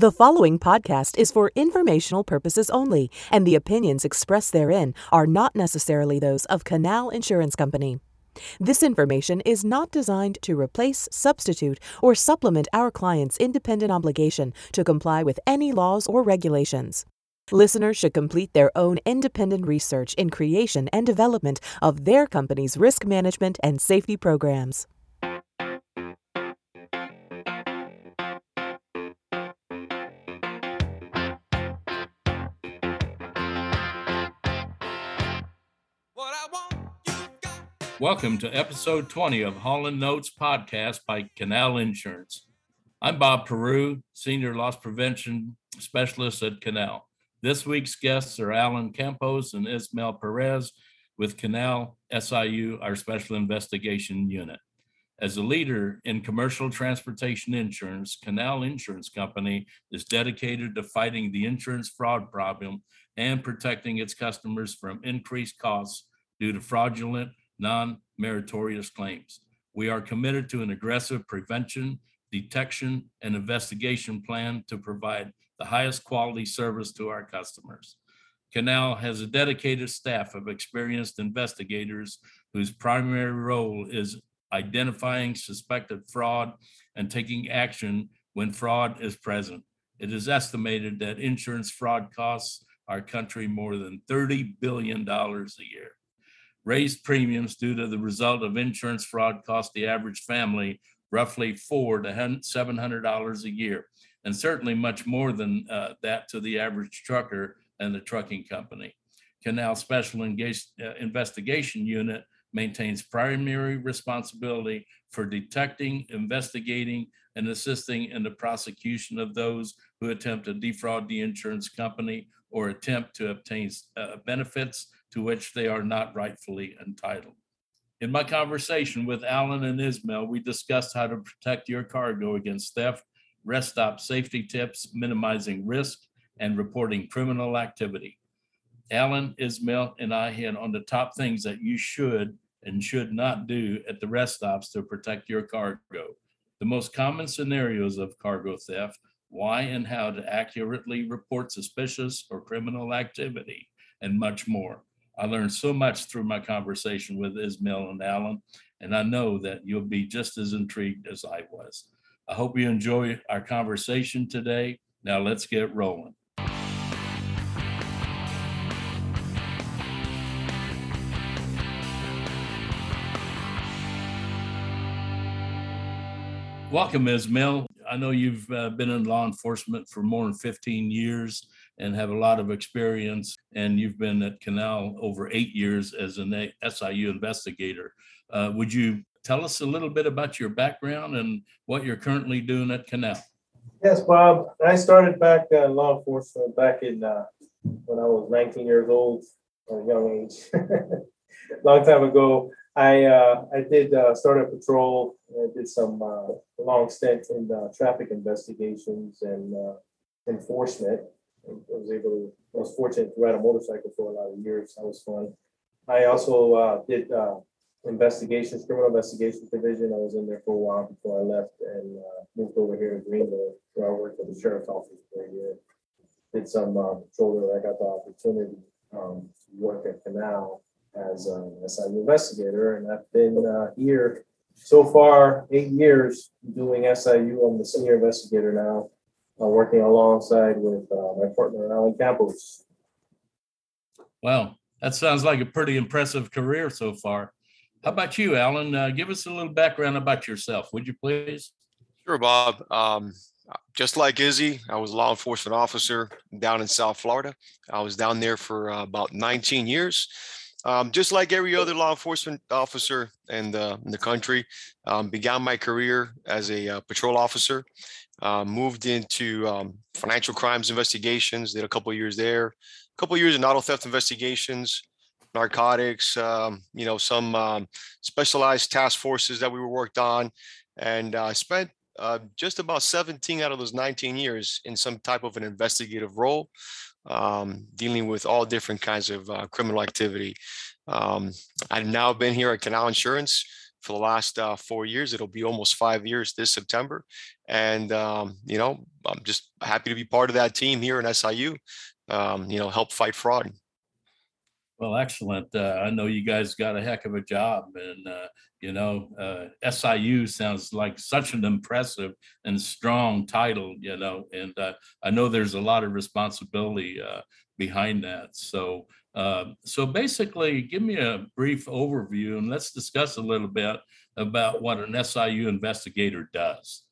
The following podcast is for informational purposes only, and the opinions expressed therein are not necessarily those of Canal Insurance Company. This information is not designed to replace, substitute, or supplement our client's independent obligation to comply with any laws or regulations. Listeners should complete their own independent research in creation and development of their company's risk management and safety programs. Welcome to episode 20 of Holland Notes podcast by Canal Insurance. I'm Bob Peru, Senior Loss Prevention Specialist at Canal. This week's guests are Alan Campos and Ismael Perez with Canal SIU, our Special Investigation Unit. As a leader in commercial transportation insurance, Canal Insurance Company is dedicated to fighting the insurance fraud problem and protecting its customers from increased costs due to fraudulent non-meritorious claims. We are committed to an aggressive prevention, detection, and investigation plan to provide the highest quality service to our customers. Canal has a dedicated staff of experienced investigators whose primary role is identifying suspected fraud and taking action when fraud is present. It is estimated that insurance fraud costs our country more than $30 billion a year. Raised premiums due to the result of insurance fraud cost the average family roughly four to seven hundred dollars a year, and certainly much more than uh, that to the average trucker and the trucking company. Canal Special Engage, uh, Investigation Unit maintains primary responsibility for detecting, investigating, and assisting in the prosecution of those who attempt to defraud the insurance company or attempt to obtain uh, benefits to which they are not rightfully entitled. In my conversation with Alan and Ismael, we discussed how to protect your cargo against theft, rest stop safety tips, minimizing risk, and reporting criminal activity. Alan, Ismael, and I hit on the top things that you should and should not do at the rest stops to protect your cargo. The most common scenarios of cargo theft, why and how to accurately report suspicious or criminal activity, and much more. I learned so much through my conversation with Ismael and Alan, and I know that you'll be just as intrigued as I was. I hope you enjoy our conversation today. Now let's get rolling. Welcome, Ismael. I know you've uh, been in law enforcement for more than 15 years and have a lot of experience. And you've been at Canal over eight years as an SIU investigator. Uh, would you tell us a little bit about your background and what you're currently doing at Canal? Yes, Bob. I started back uh, law enforcement back in uh, when I was 19 years old, a young age, long time ago. I uh, I did uh, start a patrol. I did some uh, long stint in uh, traffic investigations and uh, enforcement. I was able to. I was fortunate to ride a motorcycle for a lot of years. That was fun. I also uh, did uh, investigations, criminal investigations division. I was in there for a while before I left and moved over here to Greenville, where I worked at the sheriff's office for a year. Did some patrol. I got the opportunity um, to work at Canal as an SIU investigator, and I've been here so far eight years doing SIU. I'm the senior investigator now, uh, working alongside with uh, my partner Alan Campos. Wow, that sounds like a pretty impressive career so far. How about you, Alan? Uh, give us a little background about yourself, would you please? Sure, Bob. Um, just like Izzy, I was a law enforcement officer down in South Florida. I was down there for uh, about 19 years. Um, just like every other law enforcement officer in the, in the country, um, began my career as a uh, patrol officer, uh, moved into um, financial crimes investigations, did a couple years there, a couple years in auto theft investigations, narcotics, um, you know, some um, specialized task forces that we were worked on, and I uh, spent uh, just about 17 out of those 19 years in some type of an investigative role um, dealing with all different kinds of uh, criminal activity. Um, I've now been here at Canal Insurance for the last uh, four years. It'll be almost five years this September. And, um, you know, I'm just happy to be part of that team here in SIU, um, you know, help fight fraud. Well, excellent. Uh, I know you guys got a heck of a job, and uh, you know, uh, SIU sounds like such an impressive and strong title. You know, and uh, I know there's a lot of responsibility uh, behind that. So, uh, so basically, give me a brief overview, and let's discuss a little bit about what an SIU investigator does.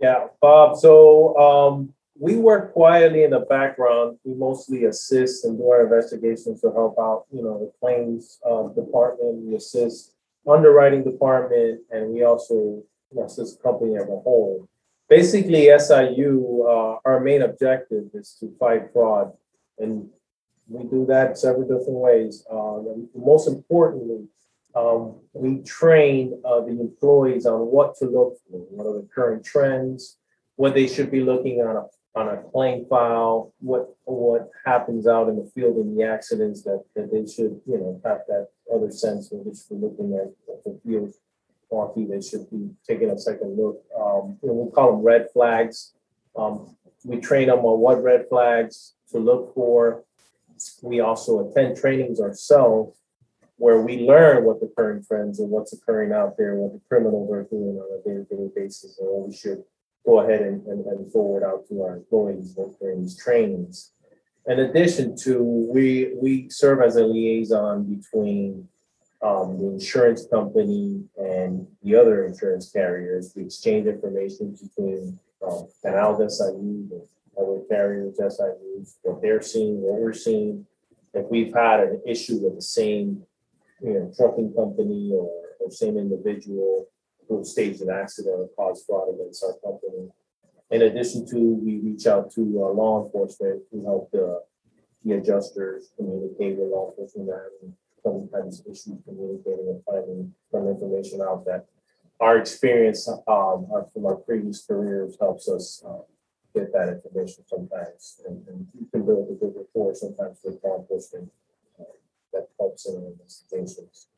Yeah, Bob. So um, we work quietly in the background. We mostly assist and do our investigations to help out, you know, the claims uh, department. We assist underwriting department, and we also assist company as a whole. Basically, SIU, uh, our main objective is to fight fraud, and we do that several different ways. Uh, most importantly, um, we train uh, the employees on what to look for, what are the current trends, what they should be looking on a on a claim file, what, what happens out in the field in the accidents that, that they should, you know, have that other sense of we're looking at the field wonky, they should be taking a second look. Um, you know, we call them red flags. Um, we train them on what red flags to look for. We also attend trainings ourselves where we learn what the current trends and what's occurring out there, what the criminals are doing on a day-to-day basis, and what we should go ahead and, and, and forward out to our employees during these trainings. In addition to, we, we serve as a liaison between um, the insurance company and the other insurance carriers. We exchange information between um, Canal's SIU, the other carriers, SIUs, what they're seeing, what we're seeing. If we've had an issue with the same, you know, trucking company or, or same individual, who staged an accident or caused fraud against our company. In addition to, we reach out to uh, law enforcement to help the, the adjusters communicate with law enforcement and some kinds of issues communicating and finding some information out that our experience um, from our previous careers helps us uh, get that information sometimes. And, and you can build a good rapport sometimes with law enforcement uh, that helps in investigations.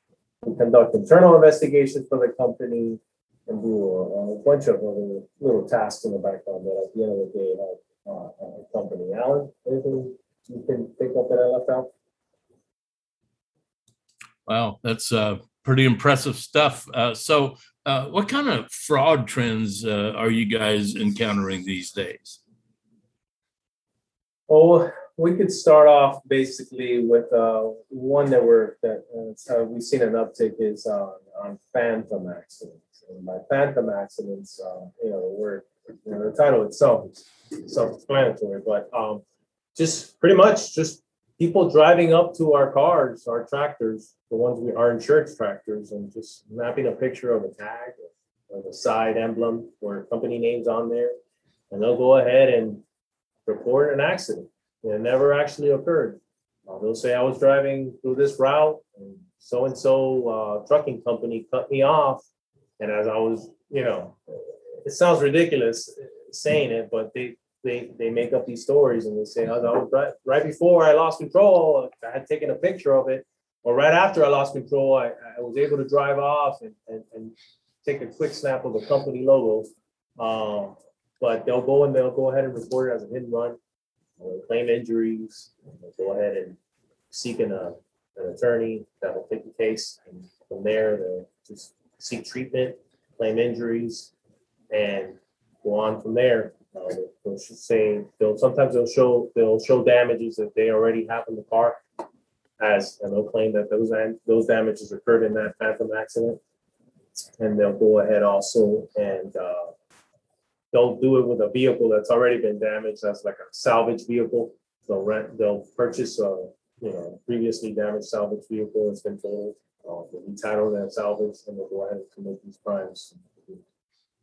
We conduct internal investigations for the company and do a, a bunch of other little tasks in the background that at the end of the day help uh, our company. Alan, anything you can pick up that I left out? Wow, that's uh, pretty impressive stuff. Uh, so, uh, what kind of fraud trends uh, are you guys encountering these days? Oh, we could start off basically with uh, one that we're that uh, we've seen an uptick is on on phantom accidents. And by phantom accidents, uh, you know, we're you know, the title itself is self-explanatory, but um, just pretty much just people driving up to our cars, our tractors, the ones we our insurance tractors, and just snapping a picture of a tag or the side emblem or company names on there, and they'll go ahead and report an accident. It never actually occurred. Uh, they'll say I was driving through this route and so and so trucking company cut me off. And as I was, you know, it sounds ridiculous saying it, but they they they make up these stories and they say, I was right, right before I lost control, I had taken a picture of it, or right after I lost control, I, I was able to drive off and, and, and take a quick snap of the company logo. Um, but they'll go and they'll go ahead and report it as a hit and run uh, claim injuries, go ahead and seek an, uh, an attorney that will take the case. And from there, they'll just seek treatment, claim injuries, and go on from there. Uh, they'll- say, they'll, sometimes they'll show, they'll show damages that they already have in the car as, and they'll claim that those, those damages occurred in that phantom accident. And they'll go ahead also and, uh, they'll do it with a vehicle that's already been damaged, that's like a salvage vehicle. They'll rent, they'll purchase a, you know, previously damaged salvage vehicle that's been totaled. Uh, they'll entitle that salvage and they'll go ahead and commit these crimes.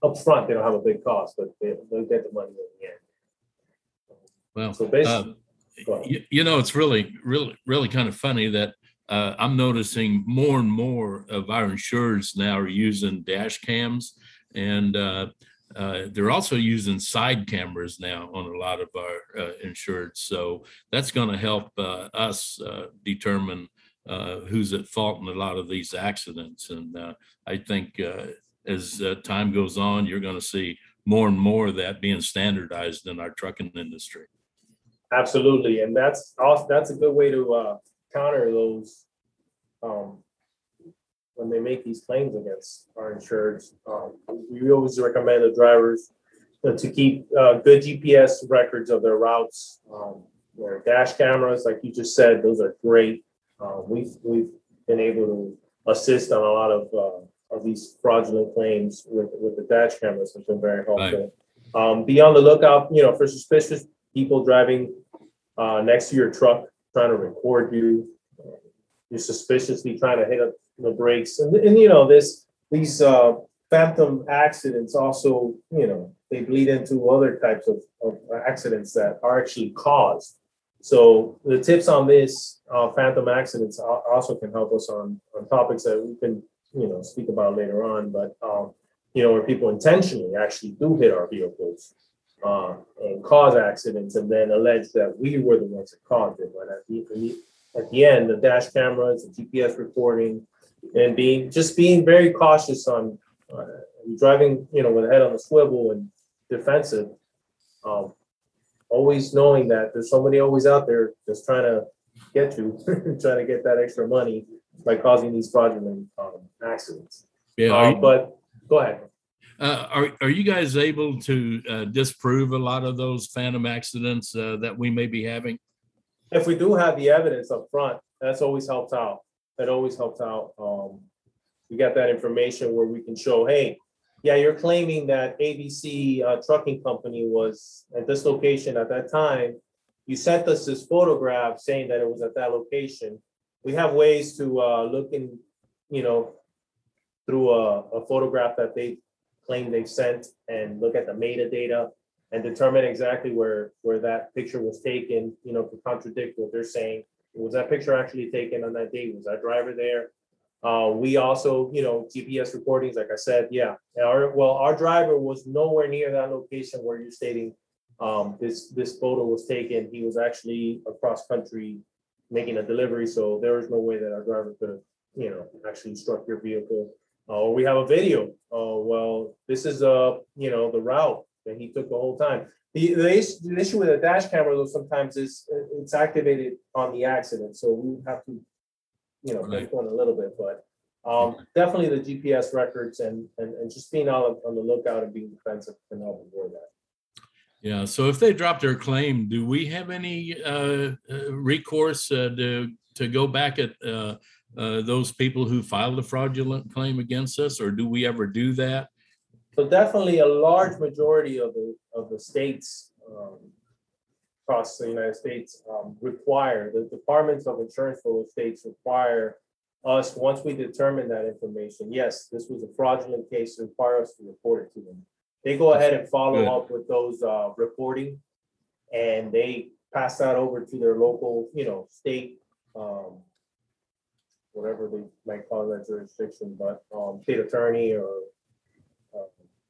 Up front, they don't have a big cost, but they, they'll get the money in the end. Well, So uh, basically, ahead. you, you know, it's really, really, really kind of funny that uh, I'm noticing more and more of our insurers now are using dash cams and uh, uh, they're also using side cameras now on a lot of our uh, insureds. So that's going to help uh, us uh, determine uh, who's at fault in a lot of these accidents. And I think as time goes on, you're going to see more and more of that being standardized in our trucking industry. Absolutely, and that's that's a good way to counter those. Um. When they make these claims against our insureds, um, we always recommend the drivers. To keep uh good GPS records of their routes, um, their dash cameras, like you just said, those are great. Uh, we've, we've been able to assist on a lot of uh of these fraudulent claims with with the dash cameras, has been very helpful. Um, be on the lookout, you know, for suspicious people driving uh, next to your truck, trying to record you. uh, You're suspiciously trying to hit up the brakes and, and you know, this, these, uh, phantom accidents also, you know, they bleed into other types of, of accidents that are actually caused. So the tips on this, uh, phantom accidents also can help us on, on topics that we can, you know, speak about later on, but, um, you know, where people intentionally actually do hit our vehicles uh, and cause accidents and then allege that we were the ones that caused it. But at the, at the end, the dash cameras, the GPS recording, and being, just being very cautious on uh, driving, you know, with a head on the swivel and defensive. Um, always knowing that there's somebody always out there just trying to get you, trying to get that extra money by causing these fraudulent um, accidents. Yeah. Uh, you- but go ahead. uh, are, are you guys able to uh, disprove a lot of those phantom accidents uh, that we may be having? If we do have the evidence up front, that's always helped out. That always helps out. Um, we got that information where we can show, hey, yeah, you're claiming that ABC uh, Trucking Company was at this location at that time. You sent us this photograph saying that it was at that location. We have ways to uh, look in, you know, through a, a photograph that they claim they sent and look at the metadata and determine exactly where, where that picture was taken, you know, to contradict what they're saying. Was that picture actually taken on that date? Was that driver there? Uh, we also, you know, GPS recordings, like I said, yeah. Our, well, our driver was nowhere near that location where you're stating um, this, this photo was taken. He was actually across country making a delivery, so there is no way that our driver could have, you know, actually struck your vehicle. Uh, we have a video. Oh, well, this is, uh, you know, the route that he took the whole time. The, the issue, the issue with a dash camera though sometimes is uh, it's activated on the accident, so we have to, you know, Right. one a little bit, but um, definitely the GPS records and, and, and just being on, on the lookout and being defensive can help avoid that. Yeah, so if they drop their claim, do we have any uh, uh, recourse uh, to, to go back at uh, uh, those people who filed a fraudulent claim against us, or do we ever do that? So definitely a large majority of the, of the states um, across the United States um, require, the departments of insurance for those states require us, once we determine that information, yes, this was a fraudulent case, require us to report it to them. They go ahead and Good. follow up with those uh, reporting and they pass that over to their local, you know, state, um, whatever they might call that jurisdiction, but um, state attorney or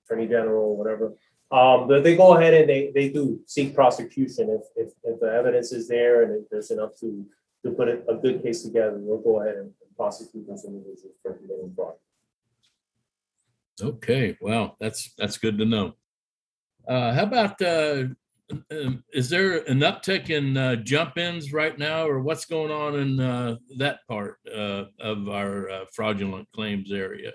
attorney general, whatever. Um, but they go ahead and they, they do seek prosecution if, if, if the evidence is there and if there's enough to, to put a, a good case together, they'll go ahead and prosecute those individuals for committing fraud. Okay, well, that's, that's good to know. Uh, How about, uh, um, is there an uptick in uh, jump ins right now, or what's going on in uh, that part uh, of our uh, fraudulent claims area?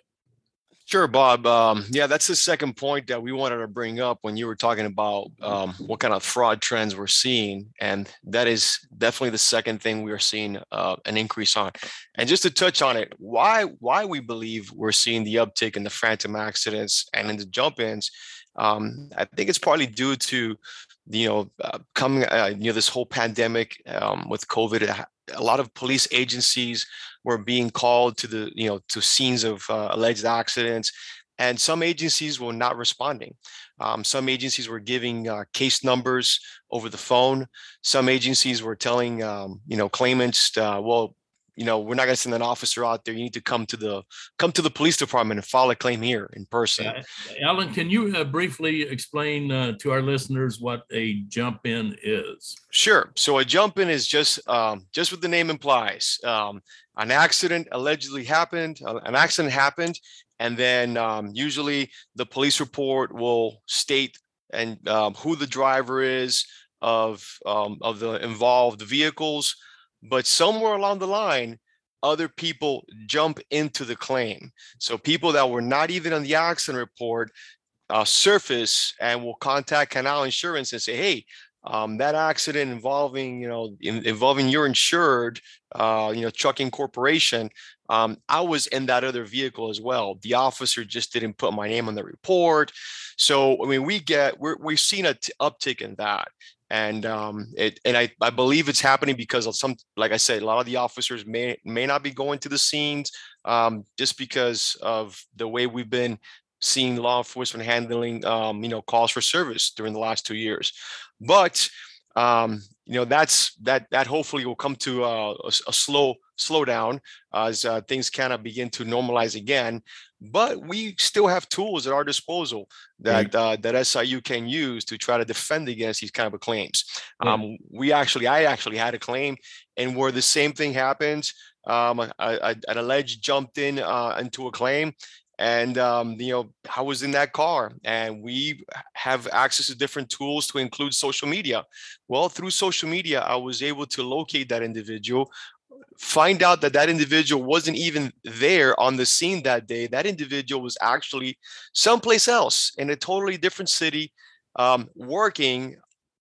Sure, Bob. Um, yeah, that's the second point that we wanted to bring up when you were talking about um, what kind of fraud trends we're seeing. And that is definitely the second thing we are seeing uh, an increase on. And just to touch on it, why why we believe we're seeing the uptick in the phantom accidents and in the jump ins, um, I think it's partly due to you know uh, coming uh, you know this whole pandemic um, with COVID. A lot of police agencies were being called to the you know to scenes of uh, alleged accidents and some agencies were not responding. Um, some agencies were giving uh, case numbers over the phone. Some agencies were telling um, you know claimants uh, well you know, we're not gonna send an officer out there. You need to come to the come to the police department and file a claim here in person. Uh, Alan, can you uh, briefly explain uh, to our listeners what a jump in is? Sure. So a jump in is just um, just what the name implies. Um, an accident allegedly happened. uh, An accident happened, and then um, usually the police report will state and um, who the driver is of um, of the involved vehicles. But somewhere along the line, other people jump into the claim. So people that were not even on the accident report uh, surface and will contact Canal Insurance and say, "Hey, um, that accident involving you know in, involving your insured uh, you know trucking corporation um, i was in that other vehicle as well. The officer just didn't put my name on the report. So i mean we get we're, we've seen a t- uptick in that and um, it and I, I believe it's happening because of some like i said a lot of the officers may may not be going to the scenes um, just because of the way we've been seeing law enforcement handling um, you know calls for service during the last two years. But um, you know that's that that hopefully will come to a, a slow slowdown as uh, things kind of begin to normalize again but we still have tools at our disposal that uh, that SIU can use to try to defend against these kind of claims. Um, we actually, I actually had a claim, and where the same thing happened, um, I, I, an alleged jumped in uh, into a claim, and um, you know I was in that car, and we have access to different tools to include social media. Well, through social media, I was able to locate that individual find out that that individual wasn't even there on the scene that day. That individual was actually someplace else in a totally different city, um, working,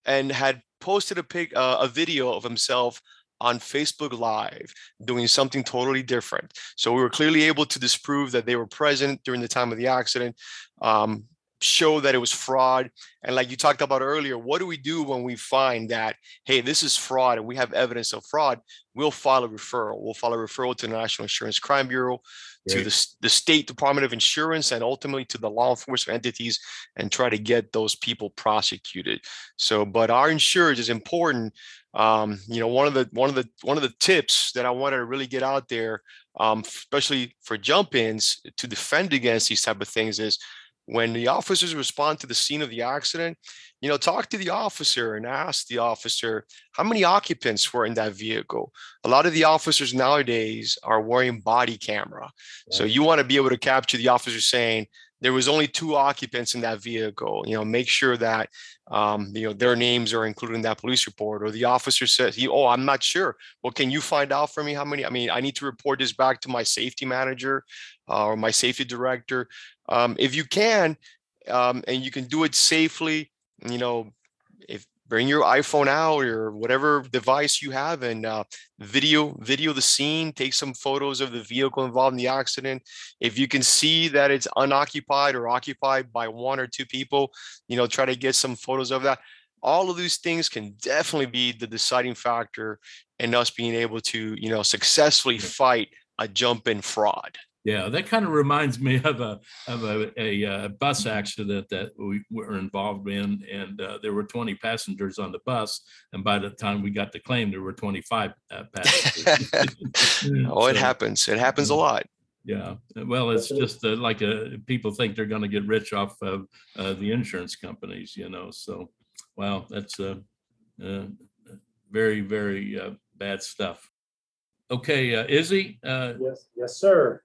and had posted a pic, uh, a video of himself on Facebook Live doing something totally different. So we were clearly able to disprove that they were present during the time of the accident. Um, show that it was fraud and like you talked about earlier what do we do when we find that hey this is fraud and we have evidence of fraud we'll file a referral. We'll file a referral to the national insurance crime bureau to the, the state department of insurance and ultimately to the law enforcement entities and try to get those people prosecuted. So but our insurance is important. Um, you know one of the one of the one of the tips that i wanted to really get out there um, especially for jump ins to defend against these type of things is when the officers respond to the scene of the accident, you know, talk to the officer and ask the officer how many occupants were in that vehicle. A lot of the officers nowadays are wearing body camera. So you want to be able to capture the officer saying there was only two occupants in that vehicle. You know, make sure that um, you know their names are included in that police report. Or the officer says, he, "Oh, I'm not sure. Well, can you find out for me how many? I mean, I need to report this back to my safety manager uh, or my safety director." um, if you can um, and you can do it safely you know if bring your iphone out or whatever device you have and uh, video video the scene take some photos of the vehicle involved in the accident. If you can see that it's unoccupied or occupied by one or two people you know try to get some photos of that. All of these things can definitely be the deciding factor in us being able to you know successfully fight a jump in fraud Yeah, that kind of reminds me of a of a, a, uh bus accident that we were involved in, and uh, there were 20 passengers on the bus, and by the time we got the claim, there were 25 uh, passengers. oh it happens it happens a lot Yeah, well, it's just uh, like uh, people think they're going to get rich off of uh, the insurance companies, you know. So, wow, that's uh, uh, very very uh, bad stuff. Okay, uh, Izzy. Uh, Yes, yes, sir.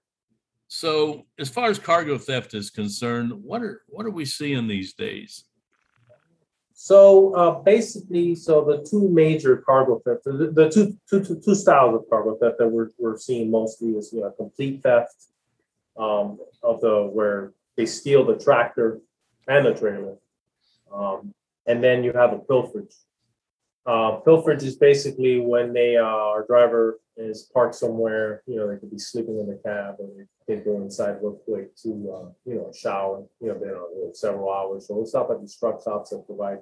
So, as far as cargo theft is concerned, what are what are we seeing these days? So uh, basically, so the two major cargo theft, the, the two, two, two, two styles of cargo theft that we're, we're seeing mostly is you know complete theft um, of the where they steal the tractor and the trailer, um, and then you have a pilferage. Uh, pilferage is basically when they uh, our driver is parked somewhere, you know, they could be sleeping in the cab or they could go inside real quick to uh, you know shower, you know, been on several hours. So we'll stop at these truck stops that provide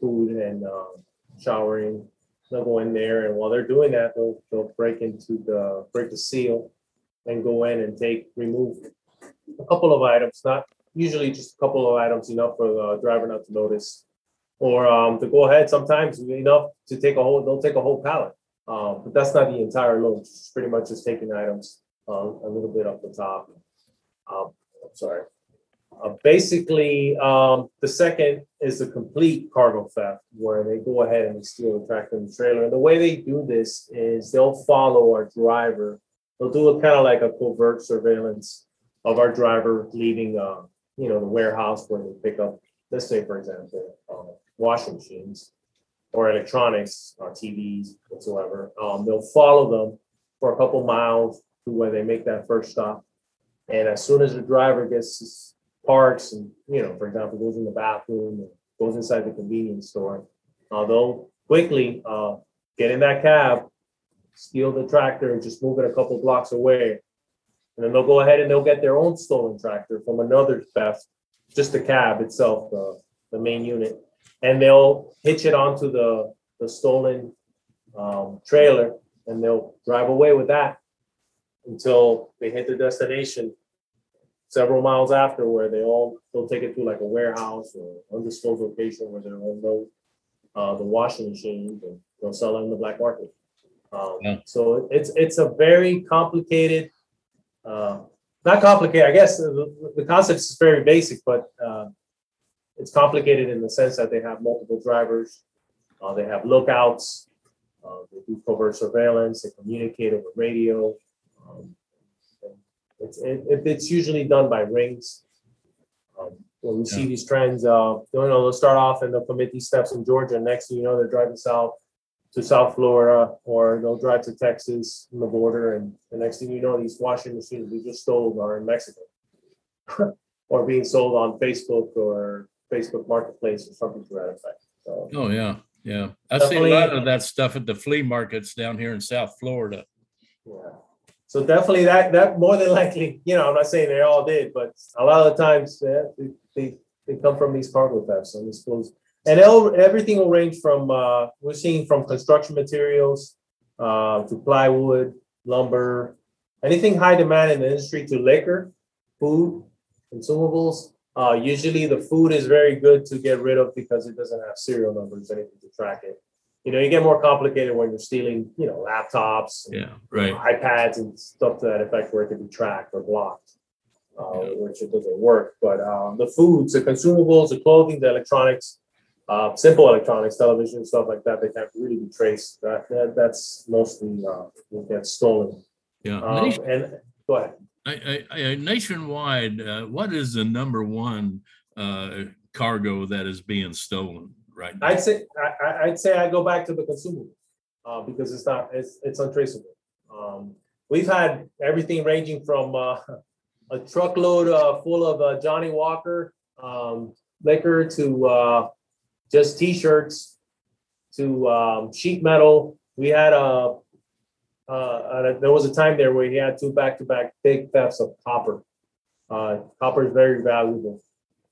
food and um, showering. They'll go in there, and while they're doing that, they'll they'll break into the break the seal and go in and take remove a couple of items, not usually just a couple of items enough for the driver not to notice, or um, to go ahead sometimes enough to take a whole. They'll take a whole pallet Um, but that's not the entire load, it's pretty much just taking items, uh, a little bit up the top. Um, I'm sorry. Uh, basically, um, the second is the complete cargo theft, where they go ahead and steal the tractor and trailer. And the way they do this is they'll follow our driver. They'll do a kind of like a covert surveillance of our driver leaving, uh, you know, the warehouse where they pick up, let's say, for example, uh, washing machines or electronics, or TVs whatsoever. Um, they'll follow them for a couple miles to where they make that first stop. And as soon as the driver gets parks and, you know, for example, goes in the bathroom and goes inside the convenience store, uh, they'll quickly, uh, get in that cab, steal the tractor and just move it a couple blocks away. And then they'll go ahead and they'll get their own stolen tractor from another theft, just the cab itself, the main unit. And they'll hitch it onto the, the stolen, um, trailer and they'll drive away with that until they hit the destination several miles after where they all, they'll take it to like a warehouse or undisclosed location where they'll unload uh, the washing machines and they'll sell it in the black market. Um, Yeah. so it's, it's a very complicated, uh, not complicated, I guess, the, the concept is very basic, but, uh, it's complicated in the sense that they have multiple drivers, uh, they have lookouts, uh, they do covert surveillance, they communicate over radio. um, It's, it, it- it's usually done by rings. Um, When we see these trends, uh, you know, they'll start off and they'll commit these steps in Georgia, next thing you know, they're driving south to South Florida, or they'll drive to Texas on the border, and the next thing you know, these washing machines we just stole are in Mexico. Or being sold on Facebook or Facebook Marketplace or something to that effect, so. Oh, yeah, yeah. I see a lot Definitely. of that stuff at the flea markets down here in South Florida. Yeah. So definitely that, that more than likely, you know, I'm not saying they all did, but a lot of the times, yeah, they, they, they come from these cargo thefts and these goes. And everything will range from, uh, we're seeing from construction materials, uh, to plywood, lumber, anything high demand in the industry to liquor, food, consumables. Uh, usually the food is very good to get rid of because it doesn't have serial numbers, anything to track it. You know, you get more complicated when you're stealing, you know, laptops. and Yeah, right. iPads and stuff to that effect where it can be tracked or blocked, uh, Yeah. which it doesn't work. But um, the foods, the consumables, the clothing, the electronics, uh, simple electronics, television, stuff like that, they can't really be traced. That, that that's mostly uh, what gets stolen. Yeah. Um, and go ahead. I, I, nationwide, uh, what is the number one uh, cargo that is being stolen right now? I'd say I, I'd say I go back to the consumables uh, because it's not it's it's untraceable. Um, we've had everything ranging from uh, a truckload uh, full of uh, Johnnie Walker um, liquor to just T-shirts to um, sheet metal. We had a uh, uh, there was a time there where he had two back-to-back big thefts of copper. Uh, copper is very valuable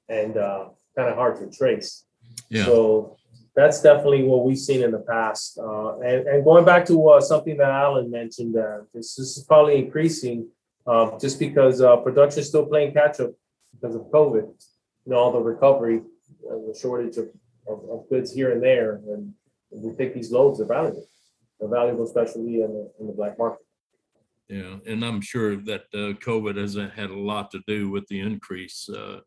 and uh, kind of hard to trace. Yeah, So that's definitely what we've seen in the past. Uh, and, and going back to uh, something that Alan mentioned, uh, this, this is probably increasing uh, just because uh, production is still playing catch up because of COVID. You know, all the recovery, the shortage of, of, of goods here and there. And we think these loads are valuable. Valuable, especially in the, in the black market. yeah. And I'm sure that uh, COVID has uh, had a lot to do with the increase uh,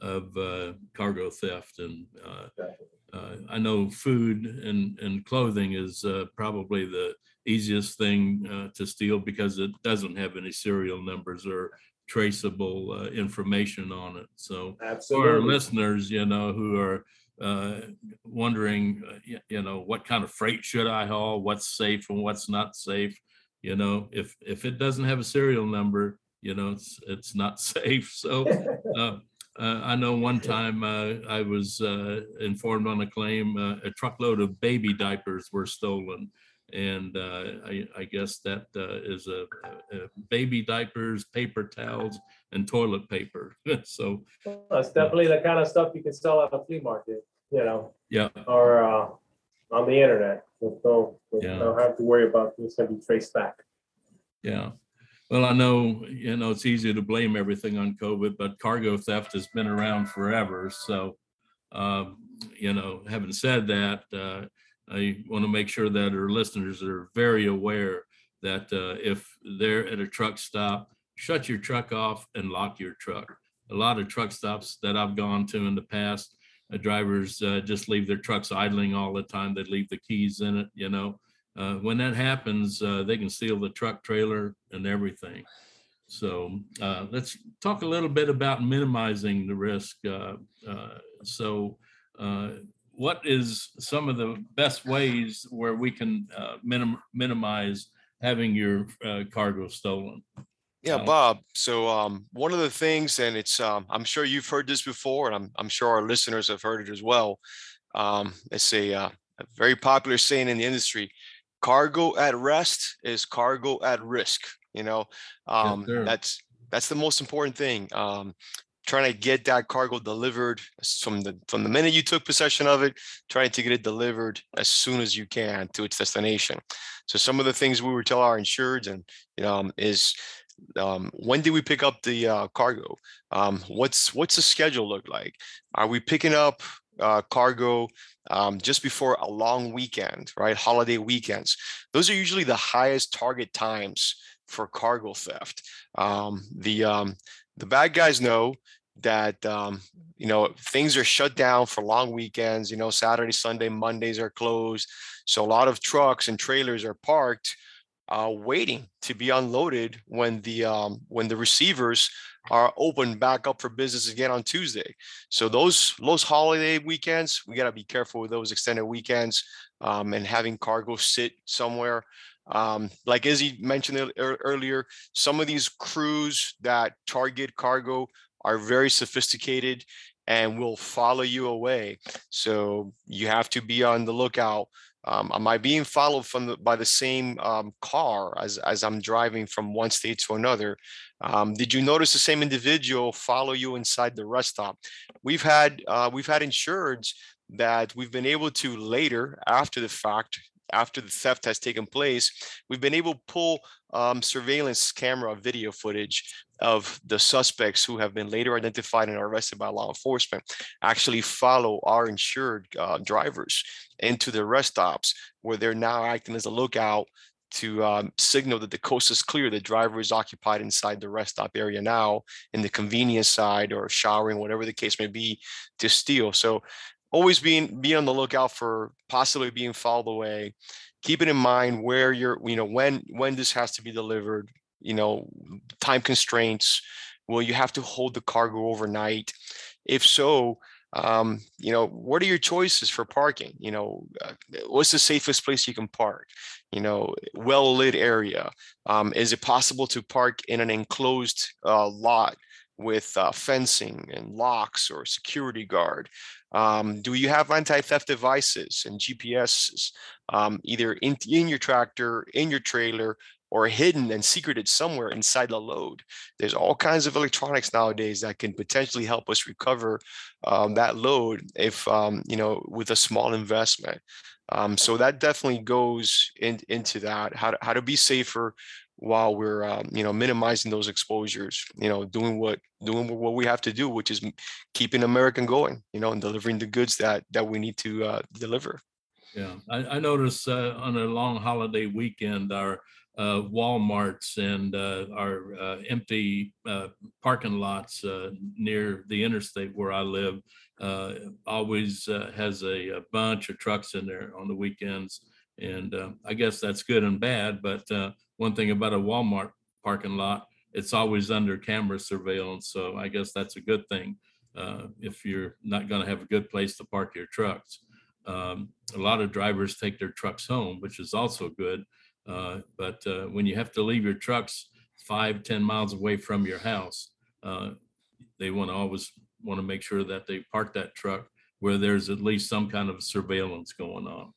of uh, cargo theft. And uh, uh, I know food and, and clothing is uh, probably the easiest thing uh, to steal because it doesn't have any serial numbers or traceable uh, information on it. So for our listeners, you know, who are uh, wondering, uh, you know, what kind of freight should I haul? What's safe and what's not safe? You know, if if it doesn't have a serial number, you know, it's it's not safe. So uh, uh, I know one time I was informed on a claim a truckload of baby diapers were stolen. And uh, I, I guess that uh, is a, a- baby diapers, paper towels, and toilet paper. so That's definitely the kind of stuff you can sell at a flea market, you know. yeah, or uh, on the internet. So don't, Yeah. don't have to worry about this be traced back. Yeah. Well, I know, you know, it's easy to blame everything on COVID, but cargo theft has been around forever. So, um, you know, having said that, uh, I want to make sure that our listeners are very aware that uh, if they're at a truck stop, shut your truck off and lock your truck. A lot of truck stops that I've gone to in the past, uh, drivers uh, just leave their trucks idling all the time. They leave the keys in it, you know. Uh, when that happens, uh, they can steal the truck trailer and everything. So uh, let's talk a little bit about minimizing the risk. Uh, so, what is some of the best ways where we can uh, minim- minimize having your uh, cargo stolen? Yeah, Bob. So um, one of the things, and it's um, I'm sure you've heard this before, and I'm I'm sure our listeners have heard it as well. Um, it's a, uh, a very popular saying in the industry: "Cargo at rest is cargo at risk." You know, um, sir. that's that's the most important thing. Um, trying to get that cargo delivered from the from the minute you took possession of it, trying to get it delivered as soon as you can to its destination. So some of the things we would tell our insureds and you know um, is um, when do we pick up the uh, cargo? Um, what's what's the schedule look like? Are we picking up uh, cargo um, just before a long weekend, right? Holiday weekends. Those are usually the highest target times for cargo theft. Um, the um, the bad guys know that um, you know things are shut down for long weekends. You know, Saturday, Sunday, Mondays are closed, so a lot of trucks and trailers are parked uh, waiting to be unloaded when the um, when the receivers are open back up for business again on Tuesday. So those those holiday weekends, we got to be careful with those extended weekends um, and having cargo sit somewhere. Um, like Izzy mentioned ear- ear- earlier, some of these crews that target cargo are very sophisticated and will follow you away. So you have to be on the lookout um, am I being followed from the, by the same um, car as, as I'm driving from one state to another? Um, did you notice the same individual follow you inside the rest stop? We've had uh, we've had insureds that we've been able to later after the fact after the theft has taken place, we've been able to pull um, surveillance camera video footage of the suspects who have been later identified and arrested by law enforcement actually follow our insured uh, drivers into the rest stops where they're now acting as a lookout to um, signal that the coast is clear. The driver is occupied inside the rest stop area now in the convenience side or showering, whatever the case may be, to steal. So always being be on the lookout for possibly being followed away. Keeping in mind where you're, you know, when when this has to be delivered, you know, time constraints. Will you have to hold the cargo overnight? If so, um, you know, what are your choices for parking? You know, uh, what's the safest place you can park? You know, well lit area. Um, is it possible to park in an enclosed uh, lot with uh, fencing and locks or security guard? Um, do you have anti-theft devices and GPSs um, either in, in your tractor, in your trailer, or hidden and secreted somewhere inside the load. There's all kinds of electronics nowadays that can potentially help us recover um, that load if, um, you know, with a small investment. Um, so that definitely goes in, into that, how to, how to be safer while we're, um, you know, minimizing those exposures, you know, doing what, doing what we have to do, which is keeping American going, you know, and delivering the goods that, that we need to uh, deliver. Yeah, I, I uh, on a long holiday weekend, our uh, Walmarts and uh, our uh, empty uh, parking lots near the interstate where I live always has a, a bunch of trucks in there on the weekends. And uh, I guess that's good and bad. But uh, one thing about a Walmart parking lot, it's always under camera surveillance. So I guess that's a good thing uh, if you're not going to have a good place to park your trucks. Um, a lot of drivers take their trucks home, which is also good. Uh, but uh, when you have to leave your trucks five, ten miles away from your house, uh, they want to always want to make sure that they park that truck where there's at least some kind of surveillance going on.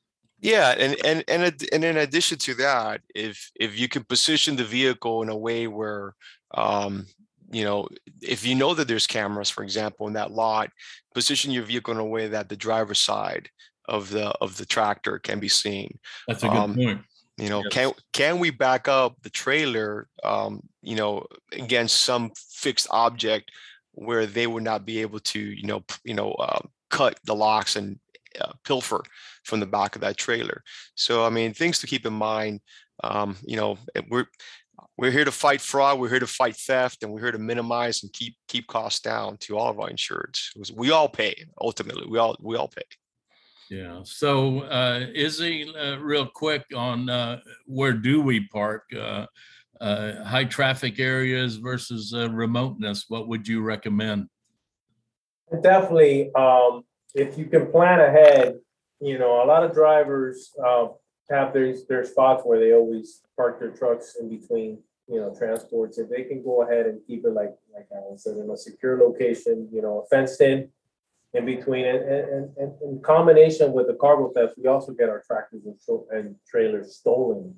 Yeah, and and and and in addition to that, if if you can position the vehicle in a way where, um, you know, if you know that there's cameras, for example, in that lot, position your vehicle in a way that the driver's side of the of the tractor can be seen. That's a good Um, point. You know, Yes. can can we back up the trailer, um, you know, against some fixed object where they would not be able to, you know, you know, uh, cut the locks and uh, pilfer from the back of that trailer. So I mean, things to keep in mind. Um, you know, we're we're here to fight fraud. We're here to fight theft, and we're here to minimize and keep keep costs down to all of our insureds. We all pay ultimately. We all we all pay. Yeah. So, uh, Izzy, uh, real quick on uh, where do we park? Uh, uh, high traffic areas versus uh, remoteness. What would you recommend? Definitely, um, if you can plan ahead, you know, a lot of drivers uh, have their their spots where they always park their trucks in between, you know, transports. If they can go ahead and keep it like like Alan said, in a secure location, you know, fenced in in between and, and, and in combination with the cargo theft, we also get our tractors and, and trailers stolen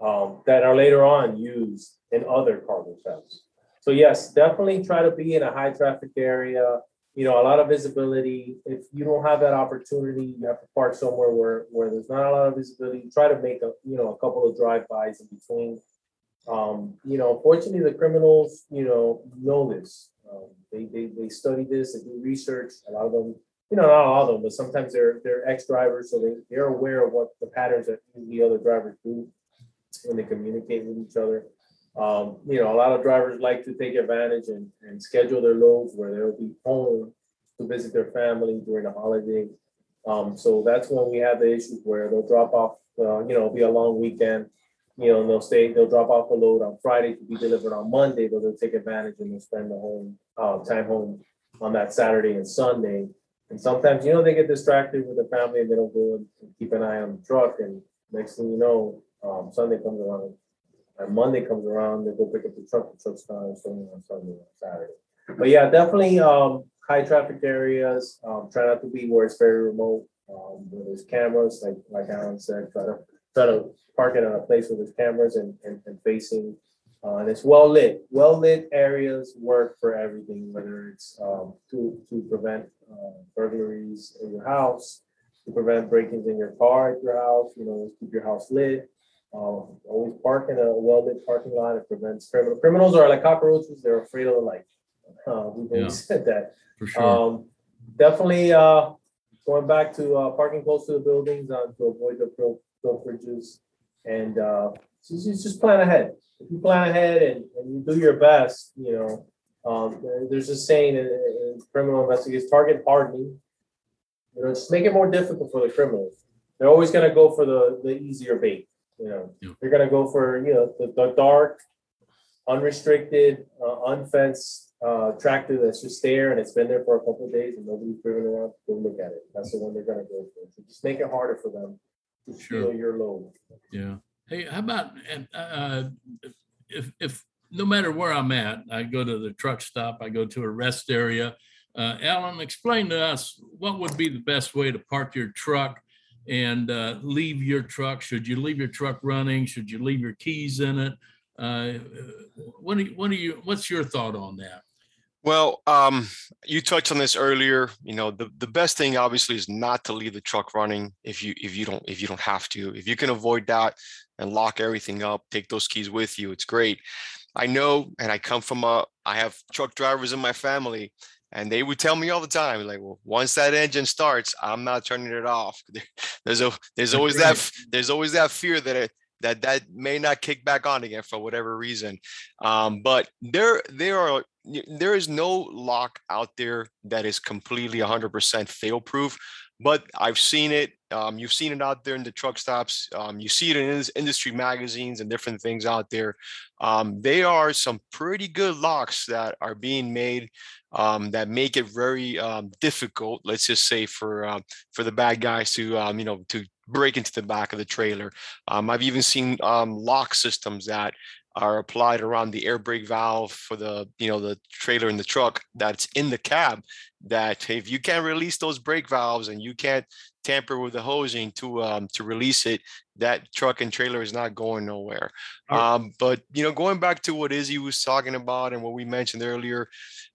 um, that are later on used in other cargo thefts. So yes, definitely try to be in a high traffic area. You know, a lot of visibility. If you don't have that opportunity, you have to park somewhere where where there's not a lot of visibility. Try to make a you know a couple of drive-bys in between. Um, you know, fortunately, the criminals you know know this. Um, they, they they study this. They do research. A lot of them, you know, not all of them, but sometimes they're they're ex-drivers, so they they're aware of what the patterns that the other drivers do when they communicate with each other. Um, you know, a lot of drivers like to take advantage and, and schedule their loads where they'll be home to visit their family during the holidays. Um, so that's when we have the issues where they'll drop off, uh, you know, be a long weekend, you know, they'll stay, they'll drop off a load on Friday to be delivered on Monday, but they'll take advantage and they'll spend the home uh, time home on that Saturday and Sunday. And sometimes, you know, they get distracted with the family and they don't go and keep an eye on the truck. And next thing you know, um, Sunday comes around, and Monday comes around, they go pick up the truck, the truck's gone, so on Sunday and Saturday. But yeah, definitely, um, high traffic areas, um, try not to be where it's very remote, um, where there's cameras, like, like Alan said, try to, try to park it in a place where there's cameras and, and, and facing, uh, and it's well lit, well lit areas work for everything, whether it's, um, to, to prevent, uh, burglaries in your house, to prevent break-ins in your car at your house, you know, keep your house lit, um, always park in a well-lit parking lot. It prevents criminal. Criminals are like cockroaches. They're afraid of the light. Uh, we've always Yeah. said that. For sure. Um, definitely, uh, going back to, uh, parking close to the buildings, uh, to avoid the pilferages. And, uh, just, just plan ahead. If you plan ahead and, and you do your best, you know, um, there's a saying in, in criminal investigators, target hardening. You know, just make it more difficult for the criminals. They're always gonna go for the, the easier bait, you know. Yeah. They're gonna go for, you know, the, the dark, unrestricted, uh, unfenced, uh, tractor that's just there and it's been there for a couple of days and nobody's driven around to go look at it. That's the one they're gonna go for. So just make it harder for them to Sure. steal your load. Yeah. Hey, how about, uh, if, if, no matter where I'm at, I go to the truck stop, I go to a rest area. Uh, Alan, explain to us, what would be the best way to park your truck and, uh, leave your truck? Should you leave your truck running? Should you leave your keys in it? Uh, what do you, what do you, what's your thought on that? Well, um, you touched on this earlier. You know, the, the best thing obviously is not to leave the truck running if you if you don't if you don't have to. If you can avoid that and lock everything up, take those keys with you. It's great. I know, and I come from a I have truck drivers in my family, and they would tell me all the time, like, well, once that engine starts, I'm not turning it off. There's a there's always that there's always that fear that it that that may not kick back on again for whatever reason. Um, but there there are there is no lock out there that is completely 100% fail proof but i've seen it um, you've seen it out there in the truck stops um, you see it in industry magazines and different things out there. Um, they are some pretty good locks that are being made um, that make it very um, difficult let's just say for uh, for the bad guys to you know to break into the back of the trailer. I've even seen lock systems that are applied around the air brake valve for the you know the trailer in the truck that's in the cab that if you can't release those brake valves and you can't tamper with the hosing to um to release it that truck and trailer is not going nowhere Right. um but you know going back to what izzy was talking about and what we mentioned earlier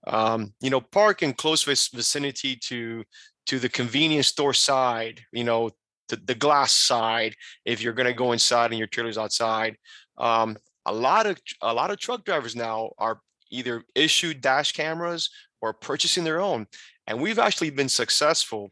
um you know park in close vicinity to to the convenience store side you know the, the glass side if you're going to go inside and your trailer's outside um a lot of a lot of truck drivers now are either issued dash cameras or purchasing their own and we've actually been successful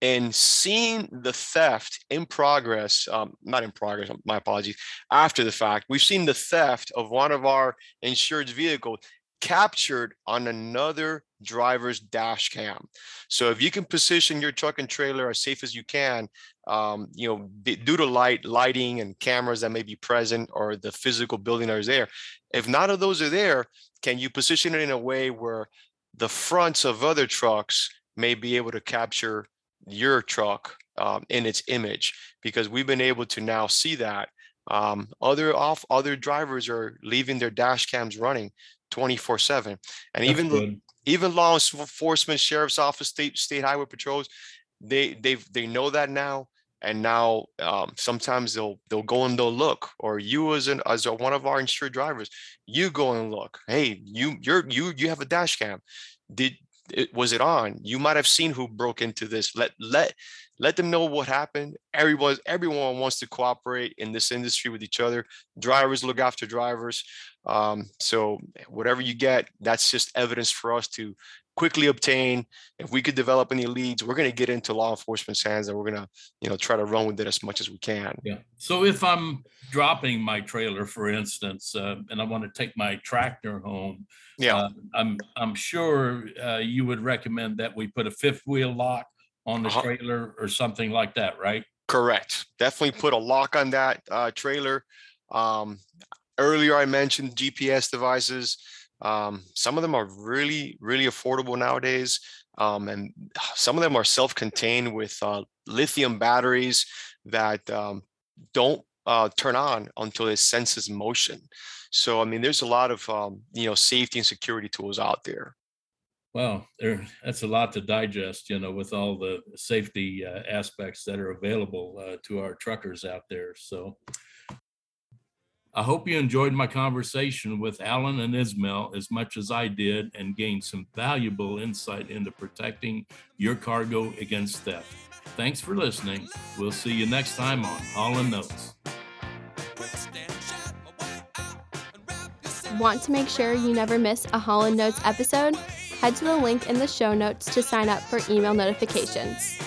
in seeing the theft in progress, um, not in progress, my apologies, after the fact, we've seen the theft of one of our insured vehicles captured on another driver's dash cam. So if you can position your truck and trailer as safe as you can, um, you know, due to light, lighting and cameras that may be present or the physical building that is there, if none of those are there, can you position it in a way where the fronts of other trucks may be able to capture your truck um, in its image? Because we've been able to now see that um, other off other drivers are leaving their dash cams running 24 7 and That's even good. even law enforcement sheriff's office state state highway patrols they they they know that now and now um, sometimes they'll they'll go and they'll look or you as an as a, one of our insured drivers you go and look hey you you're you you have a dash cam. Did it was it on? You might have seen who broke into this. Let let let them know what happened. Everyone everyone wants to cooperate in this industry with each other. Drivers look after drivers um, so whatever you get that's just evidence for us to quickly obtain if we could develop any leads we're going to get into law enforcement's hands and we're going to you know try to run with it as much as we can Yeah. So if I'm dropping my trailer, for instance, uh, and I want to take my tractor home, yeah uh, I'm, I'm sure uh, you would recommend that we put a fifth wheel lock on the Uh-huh. trailer or something like that, right? Correct. Definitely put a lock on that uh, trailer. Um, earlier, I mentioned GPS devices. Um, some of them are really, really affordable nowadays. Um, and some of them are self-contained with uh, lithium batteries that um, don't uh, turn on until it senses motion. So, I mean, there's a lot of um, you know safety and security tools out there. Well, there, that's a lot to digest, you know, with all the safety uh, aspects that are available uh, to our truckers out there. So I hope you enjoyed my conversation with Alan and Ismael as much as I did and gained some valuable insight into protecting your cargo against theft. Thanks for listening. We'll see you next time on Holland Notes. Want to make sure you never miss a Holland Notes episode? Head to the link in the show notes to sign up for email notifications.